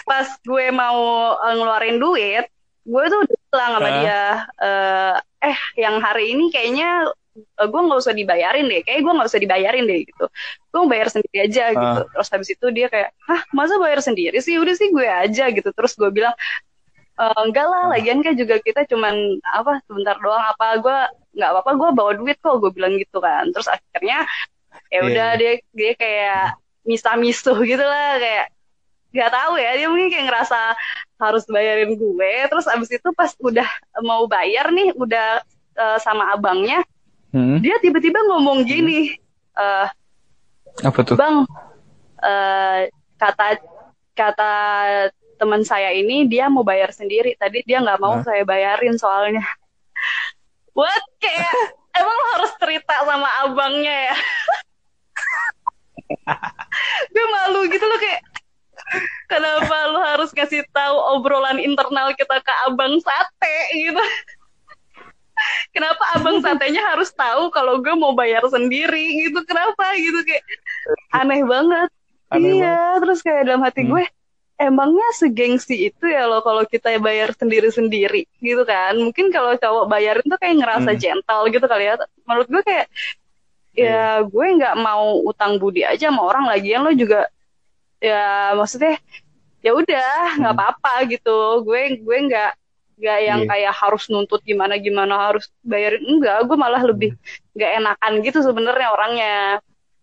pas gue mau eh, ngeluarin duit gue tuh udah bilang sama Ah. dia eh eh yang hari ini kayaknya gue nggak usah dibayarin deh kayak gue nggak usah dibayarin deh gitu. Gue bayar sendiri aja gitu. Terus habis itu dia kayak hah masa bayar sendiri sih? Udah sih gue aja gitu. Terus gue bilang "Eh, enggak lah lagian kan juga kita cuman apa sebentar doang. Apa gue nggak apa-apa gue bawa duit kok gue bilang gitu kan. Terus akhirnya ya Iya, udah dia dia kayak misa-misuh gitu lah kayak nggak tahu ya dia mungkin kayak ngerasa harus bayarin gue. Terus abis itu pas udah mau bayar nih udah eh, sama abangnya Hmm. dia tiba-tiba ngomong gini eh Apa tuh? bang eh, kata kata teman saya ini dia mau bayar sendiri. Tadi dia nggak mau Hah? saya bayarin soalnya. What? Kayak emang harus cerita sama abangnya ya? Gue malu gitu loh kayak kenapa lo harus kasih tahu obrolan internal kita ke abang sate gitu? Kenapa abang satenya harus tahu kalau gue mau bayar sendiri gitu? Kenapa gitu kayak aneh banget. Aneh iya terus kayak dalam hati Hmm. gue emangnya segengsi itu ya lo kalau kita bayar sendiri-sendiri gitu kan mungkin kalau cowok bayarin tuh kayak ngerasa Hmm. gentle gitu kali ya menurut gue kayak ya gue nggak mau utang budi aja sama orang lagian lo juga ya maksudnya ya udah nggak Hmm. apa-apa gitu gue gue nggak nggak yang Iya. kayak harus nuntut gimana gimana harus bayarin enggak gue malah lebih nggak enakan gitu sebenarnya orangnya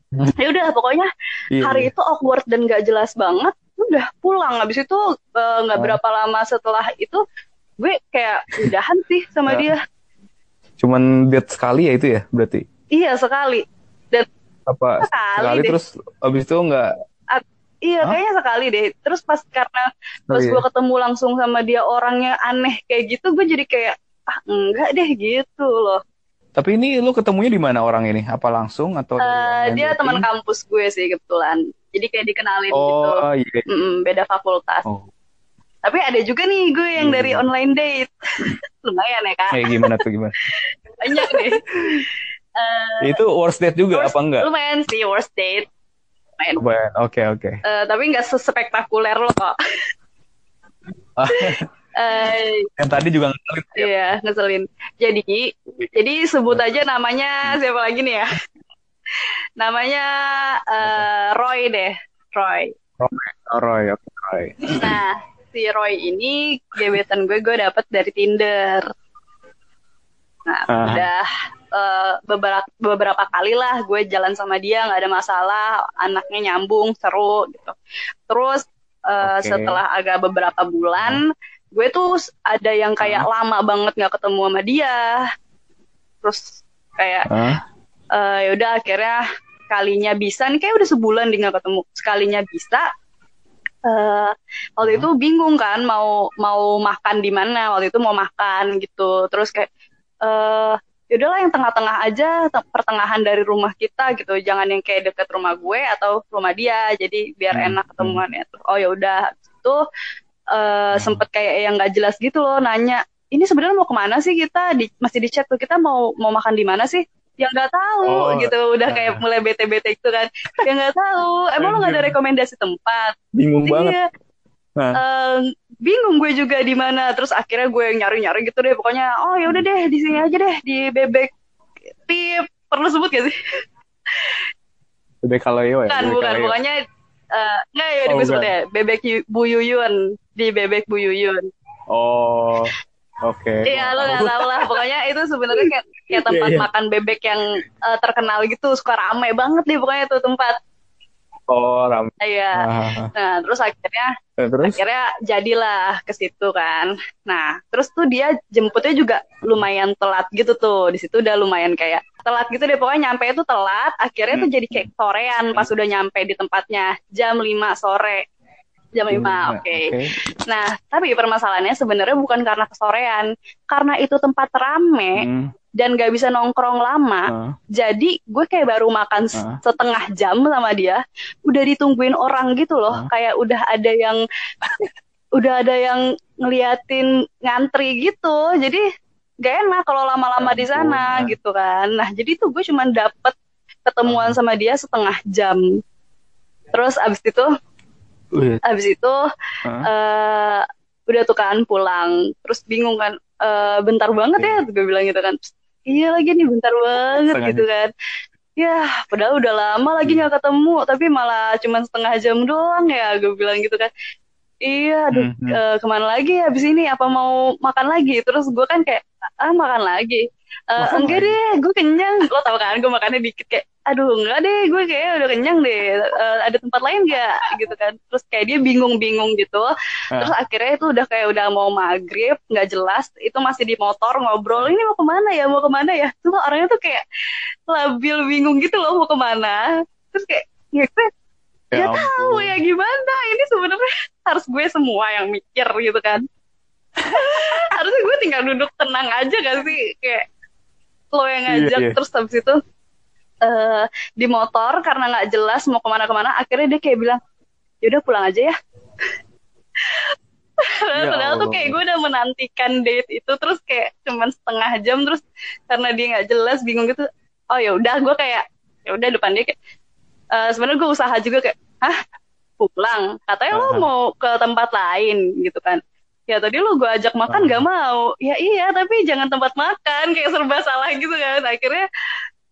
Hmm. ya udah pokoknya Iya, hari iya. itu awkward dan gak jelas banget udah pulang habis itu eh, nggak Oh. berapa lama setelah itu gue kayak udahan sih sama Ya. dia Cuman date sekali ya itu ya berarti. iya sekali dan Apa Sekali sekali deh. terus abis itu nggak iya Hah? kayaknya sekali deh terus pas karena Oh, pas iya. gue ketemu langsung sama dia orangnya aneh kayak gitu gue jadi kayak ah enggak deh gitu loh Tapi ini lu ketemunya di mana orang ini? Apa langsung atau Eh, online dia teman kampus gue sih kebetulan jadi kayak dikenalin gitu Oh iya. Mm-mm, beda fakultas Oh, tapi ada juga nih gue yang Iya, dari online date lumayan ya kak kayak gimana tuh gimana? banyak deh Eh, itu worst date juga worst- apa enggak? lumayan sih worst date lumayan. Oke oke. Eh, tapi nggak sespektakuler lo kok Eh, Yang tadi juga ngeselin. Iya, ngeselin. Jadi, jadi sebut aja namanya siapa lagi nih ya? namanya eh, Roy deh, Roy. Oh, Roy, oke Roy. Nah, si Roy ini gebetan gue gue dapet dari Tinder. Nah, Ah. udah eh, beberapa beberapa kali lah gue jalan sama dia nggak ada masalah, anaknya nyambung, seru gitu. Terus eh, Oke. setelah agak beberapa bulan, gue tuh ada yang kayak lama banget nggak ketemu sama dia. Terus kayak Hah? eh ya udah akhirnya kalinya bisa nih kayak udah sebulan dia nggak ketemu sekalinya bisa eh waktu Hmm. itu bingung kan mau mau makan di mana waktu itu mau makan gitu terus kayak eh yaudahlah yang tengah-tengah aja te- pertengahan dari rumah kita gitu jangan yang kayak deket rumah gue atau rumah dia jadi biar Hmm, enak ketemuannya tuh oh ya udah itu eh Hmm. sempet kayak yang nggak jelas gitu loh nanya ini sebenarnya mau ke mana sih kita? Di, masih di chat tuh kita mau mau makan di mana sih? Yang nggak tahu Oh, gitu. Udah nah. kayak mulai bete-bete gitu kan. Yang nggak tahu emang lo nggak ada rekomendasi tempat? Bingung banget. iya Nah, Eh, bingung gue juga di mana. Terus akhirnya gue yang nyari-nyari gitu deh pokoknya oh ya udah deh di sini aja deh di bebek tip. Perlu sebut gak sih? Bebek Kaleo ya. bukan bukan. Pokoknya eh nggak ya Oh, gue sebut deh bebek Bu Yuyun di bebek Bu Yuyun Oh, oke. Iya lo gak tau lah. Pokoknya itu sebenarnya kayak, kayak tempat Iya, iya. makan bebek yang eh, terkenal gitu. Suka rame banget deh pokoknya itu tempat. Oh, ram. iya. Ah, nah terus akhirnya eh, terus? akhirnya jadilah ke situ kan. Nah terus tuh dia jemputnya juga lumayan telat gitu tuh. Di situ udah lumayan kayak telat gitu deh. Pokoknya nyampe itu telat. Akhirnya tuh Hmm. jadi kayak sorean pas udah nyampe di tempatnya. Jam 5 sore jam 5 oke nah tapi permasalahannya sebenarnya bukan karena kesorean karena itu tempat rame Hmm, dan gak bisa nongkrong lama ah. jadi gue kayak baru makan Ah. setengah jam sama dia, udah ditungguin orang gitu loh, Ah. kayak udah ada yang udah ada yang ngeliatin ngantri gitu, jadi gak enak kalau lama-lama di Ya sana ampun, ah. gitu kan. Nah jadi tuh gue cuman dapet ketemuan sama dia setengah jam, terus abis itu Wih, abis itu ah. eh udah tuh kan pulang, terus bingung kan, eh bentar banget ya, gue bilang gitu kan, iya lagi nih bentar banget Setengah gitu kan. Ya, padahal udah lama lagi nggak ketemu, tapi malah cuman setengah jam doang ya, gue bilang gitu kan. Iya, aduh, Hmm, hmm. eh, ke mana lagi habis ini? Apa mau makan lagi? Terus gue kan kayak, ah makan lagi. Eh, Makan enggak lagi? deh, gue kenyang. Lo tau kan, gue makannya dikit kayak, aduh enggak deh, gue kayak udah kenyang deh. Eh, ada tempat lain nggak? Gitu kan. Terus kayak dia bingung-bingung gitu. Terus akhirnya itu udah kayak udah mau maghrib, nggak jelas. Itu masih di motor ngobrol. Ini mau ke mana ya? Mau ke mana ya? Tuh orangnya tuh kayak labil bingung gitu loh mau ke mana. Terus kayak, ya gue Ya nggak tahu ya gimana. Ini sebenarnya harus gue semua yang mikir gitu kan. Harusnya gue tinggal duduk tenang aja gak sih? Kayak lo yang Iya, ngajak iya. terus habis itu eh di motor karena nggak jelas mau ke mana-kemana akhirnya dia kayak bilang yaudah pulang aja ya. Ya Padahal tuh kayak gue udah menantikan date itu terus kayak cuman setengah jam terus karena dia nggak jelas bingung gitu. Oh ya udah gue kayak ya udah depan dia kayak eh, sebenarnya gue usaha juga kayak hah? Pulang? Katanya lo Aha. mau ke tempat lain gitu kan. Ya tadi lo gue ajak makan Aha. gak mau. Ya iya tapi jangan tempat makan kayak serba salah gitu kan. Akhirnya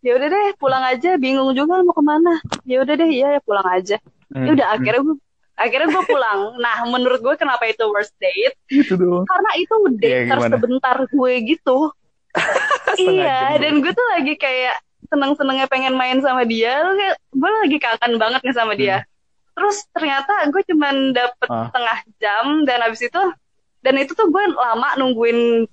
ya udah deh pulang aja. Bingung juga mau ke mana. Ya udah deh iya ya pulang aja. Hmm, ya udah akhirnya gue akhirnya gue pulang. Nah menurut gue kenapa itu worst date? Gitu doang. karena itu Iya, date gimana? sebentar gue gitu. Iya dan gue tuh lagi kayak seneng-senengnya pengen main sama dia. Gue lagi kangen banget nih sama dia. Terus ternyata gue cuman dapet Hmm. Ah. setengah jam dan abis itu dan itu tuh gue lama nungguin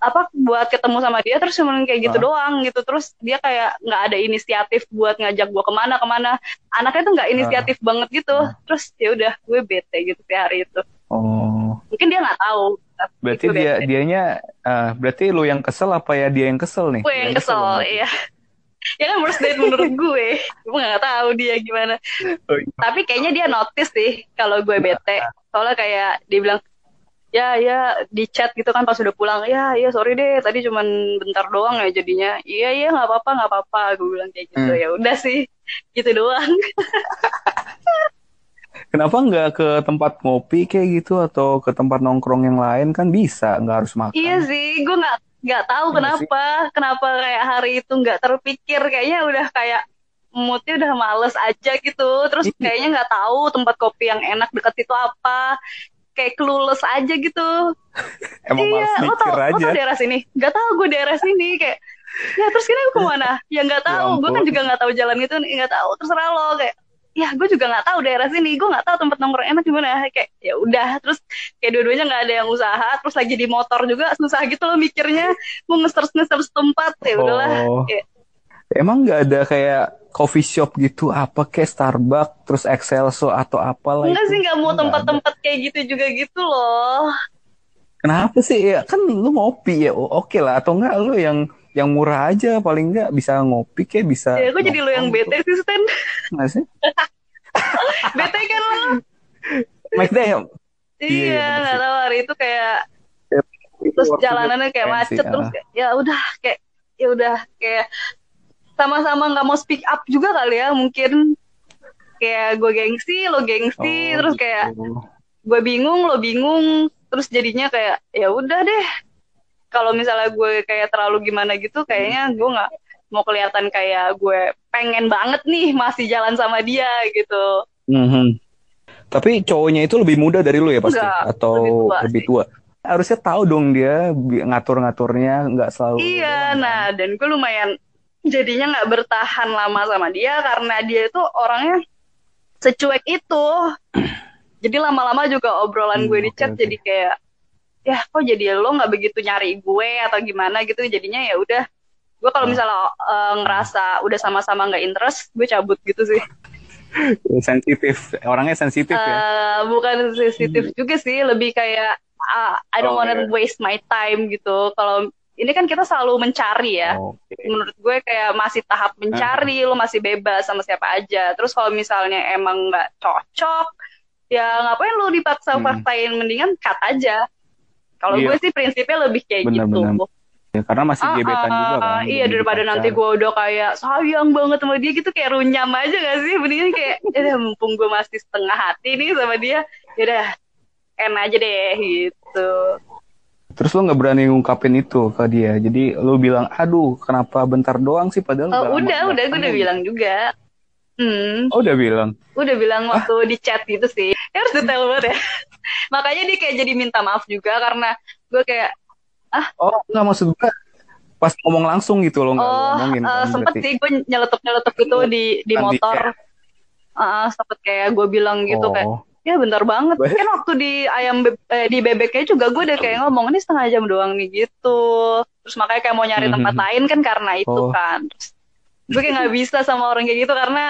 apa buat ketemu sama dia terus cuma kayak gitu Ah. doang gitu terus dia kayak nggak ada inisiatif buat ngajak gue ke mana ke mana anaknya tuh nggak inisiatif banget gitu Ah. terus ya udah gue bete gitu di hari itu Oh, mungkin dia nggak tahu berarti dia bete. dianya ah, berarti lu yang kesel apa ya dia yang kesel nih? gue yang Dia kesel dong. iya ya kan worst date menurut gue gue nggak tahu dia gimana Oh, iya. tapi kayaknya dia notice sih kalau gue bete soalnya kayak dia bilang ya ya di chat gitu kan pas udah pulang. Ya ya sorry deh tadi cuman bentar doang ya jadinya. Iya iya nggak apa-apa nggak apa-apa gue bilang kayak gitu. Hmm. ya udah sih gitu doang. Kenapa nggak ke tempat ngopi kayak gitu atau ke tempat nongkrong yang lain? Kan bisa, nggak harus makan. iya sih gue nggak nggak tahu Iya kenapa kenapa kayak hari itu nggak terpikir. Kayaknya udah kayak moodnya udah males aja gitu. Terus Iya. kayaknya nggak tahu tempat kopi yang enak deket itu apa kayak clueless aja gitu Emang iya, lo tau, lo aja. tau daerah sini? Gak tau gue daerah sini kayak ya terus kita ke mana? Ya nggak Ya tahu, gue kan juga nggak tahu jalan itu, nggak tahu. Terserah lo kayak ya gue juga nggak tahu daerah sini, gue nggak tahu tempat nongkrong enak gimana. Kayak ya udah, terus kayak dua-duanya nggak ada yang usaha, terus lagi di motor juga susah gitu loh mikirnya mau ngeser-ngeser tempat ya udahlah. Oh. Kayak, Emang nggak ada kayak coffee shop gitu apa kayak Starbucks terus Excelso atau apalah enggak itu? sih nggak mau tempat-tempat kayak gitu juga gitu loh. Kenapa sih ya kan lu ngopi ya oke lah atau enggak lu yang yang murah aja paling enggak bisa ngopi kayak bisa Ya gue jadi lo yang bete sih Stan. gitu. Nggak sih? bete kan lo? Maksudnya ya Iya, iya, Iya, nggak tahu hari itu kayak itu terus jalanannya kayak macet sih, terus ah. ya udah kayak ya udah kayak sama-sama nggak mau speak up juga kali ya mungkin kayak gue gengsi lo gengsi Oh, terus gitu. kayak gue bingung lo bingung terus jadinya kayak ya udah deh kalau misalnya gue kayak terlalu gimana gitu kayaknya gue nggak mau kelihatan kayak gue pengen banget nih masih jalan sama dia gitu Mhm. Tapi cowoknya itu lebih muda dari lu ya pasti Enggak, atau lebih tua lebih sih. tua? Harusnya tahu dong dia ngatur-ngaturnya nggak selalu. lu Iya, nah dan gue lumayan jadinya nggak bertahan lama sama dia karena dia itu orangnya secuek itu. Jadi lama-lama juga obrolan Hmm, gue di chat oke. jadi kayak ya kok jadi lo nggak begitu nyari gue atau gimana gitu jadinya ya udah gue kalau Oh. misalnya eh, ngerasa udah sama-sama nggak interest gue cabut gitu sih sensitif, orangnya sensitif ya. Eh, bukan sensitif juga sih lebih kayak ah, I don't Oh, wanna iya. waste my time gitu kalau ini kan kita selalu mencari ya. Oke. menurut gue kayak masih tahap mencari lo masih bebas sama siapa aja. Terus kalau misalnya emang nggak cocok ya ngapain lo dipaksa-paksain mendingan cut aja. Kalau Iya. gue sih prinsipnya lebih kayak Benar-benar. gitu. Ya, karena masih Ah, gebetan ah, juga kan. iya daripada nanti gue udah kayak sayang banget sama dia gitu kayak runyam aja gak sih? Mendingan kayak ya mumpung gue masih setengah hati nih sama dia ya udah enak aja deh gitu Terus lu nggak berani ngungkapin itu ke dia. Jadi lu bilang, aduh, kenapa bentar doang sih padahal Oh, udah udah gue udah ketemu." bilang juga. Hmm. Oh, udah bilang. udah bilang waktu di chat gitu sih. Ya harus detail banget ya. Makanya dia kayak jadi minta maaf juga karena gue kayak Oh, nggak maksud gue pas ngomong langsung gitu loh nggak oh ngomongin eh, kan sempet berarti. sih gue nyeletup nyeletup gitu di di motor. Ah, sempet kayak gue bilang gitu kayak Oh, ya bentar banget Baik. kan waktu di ayam be- eh, di bebeknya juga gue udah kayak ngomong ini setengah jam doang nih gitu terus makanya kayak mau nyari tempat Mhm. lain kan karena itu Oh. kan Terus gue kayak nggak bisa sama orang kayak gitu karena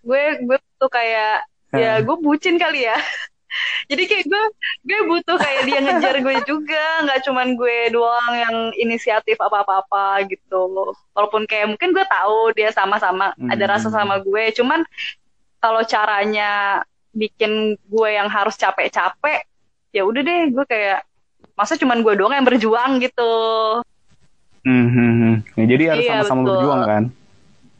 gue gue tuh kayak ya Hmm. gue bucin kali ya jadi kayak gue gue butuh kayak dia ngejar gue juga nggak cuman gue doang yang inisiatif apa apa apa gitu walaupun kayak mungkin gue tahu dia sama-sama ada rasa Hmm. sama gue cuman kalau caranya bikin gue yang harus capek-capek ya udah deh gue kayak masa cuman gue doang yang berjuang gitu Hmm, hmm. Ya, jadi harus Iya, sama-sama betul. berjuang kan.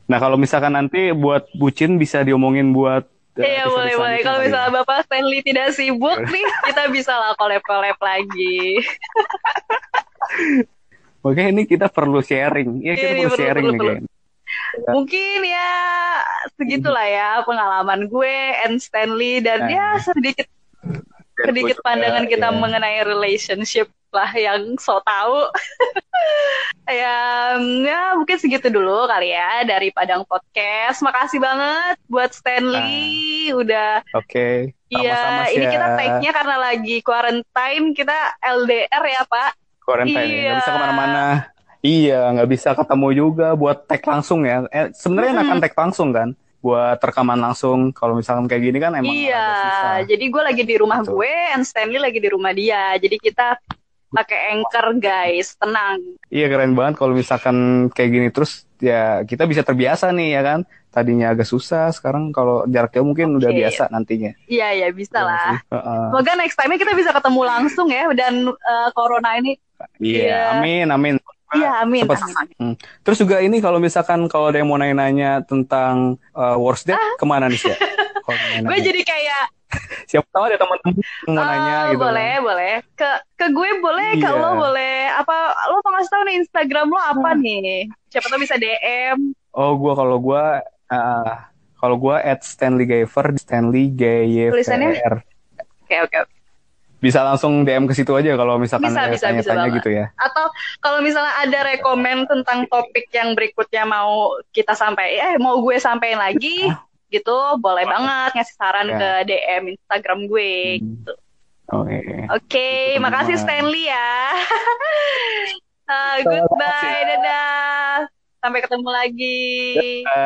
Nah kalau misalkan nanti buat bucin bisa diomongin buat eh, Iya boleh boleh kalau ya. misalnya bapak Stanley tidak sibuk nih kita bisa lah collab-collab lagi Oke ini kita perlu sharing. Ya kita Iya, perlu perlu, sharing perlu, nih perlu. Kayaknya. mungkin ya segitulah ya pengalaman gue and Stanley dan Nah. ya sedikit sedikit Gue pandangan juga, kita ya. mengenai relationship lah yang so tahu ya ya mungkin segitu dulu kali ya dari Padang Podcast makasih banget buat Stanley Ah. udah Oke. Iya, Sama-sama, ini kita take-nya karena lagi quarantine, kita LDR ya, Pak. Quarantine, ya, nggak Iya. bisa ke mana-mana. Iya, nggak bisa ketemu juga buat tag langsung ya. Eh, sebenarnya Mm-mm. enakan tag langsung kan, buat rekaman langsung. Kalau misalkan kayak gini kan emang Iya, susah. jadi gue lagi di rumah Betul. gue, and Stanley lagi di rumah dia. Jadi kita pakai anchor, guys. Tenang. Iya keren banget kalau misalkan kayak gini terus ya kita bisa terbiasa nih ya kan. Tadinya agak susah, sekarang kalau jarak jauh mungkin udah Oke. biasa nantinya. Iya, ya bisa Iya lah. Heeh. Semoga next time kita bisa ketemu langsung ya, dan eh, corona ini. Iya, Iya. amin, amin. Iya, amin. Cepat amin, amin. Hmm. Terus juga ini kalau misalkan kalau ada yang mau nanya-nanya tentang uh, worst date ke mana nih sih? Gue jadi kayak, Siapa tahu ada teman-teman yang mau eh, nanya gitu. boleh, boleh. Ke ke gue boleh, ke Iya. lo boleh. Apa lo mau ngasih tahu nih Instagram lo apa Hmm. nih? Siapa tahu bisa DM. Oh, gua kalau gua uh, kalau gua at Stanley Gaver, Stanley G Y V Tulisannya? Oke, oke, oke. Bisa langsung DM ke situ aja kalau misalkan Bisa, ada bisa, bisa tanya-tanya banget. gitu ya. Atau kalau misalnya ada rekomen tentang topik yang berikutnya mau kita sampai, eh mau gue sampein lagi, gitu, boleh banget ngasih saran Ya. ke DM Instagram gue. Hmm. Gitu. Oke. Oke, Gitu, makasih. Stanley ya. Ah, Sama-sama, goodbye, dadah. Sampai ketemu lagi. Uh,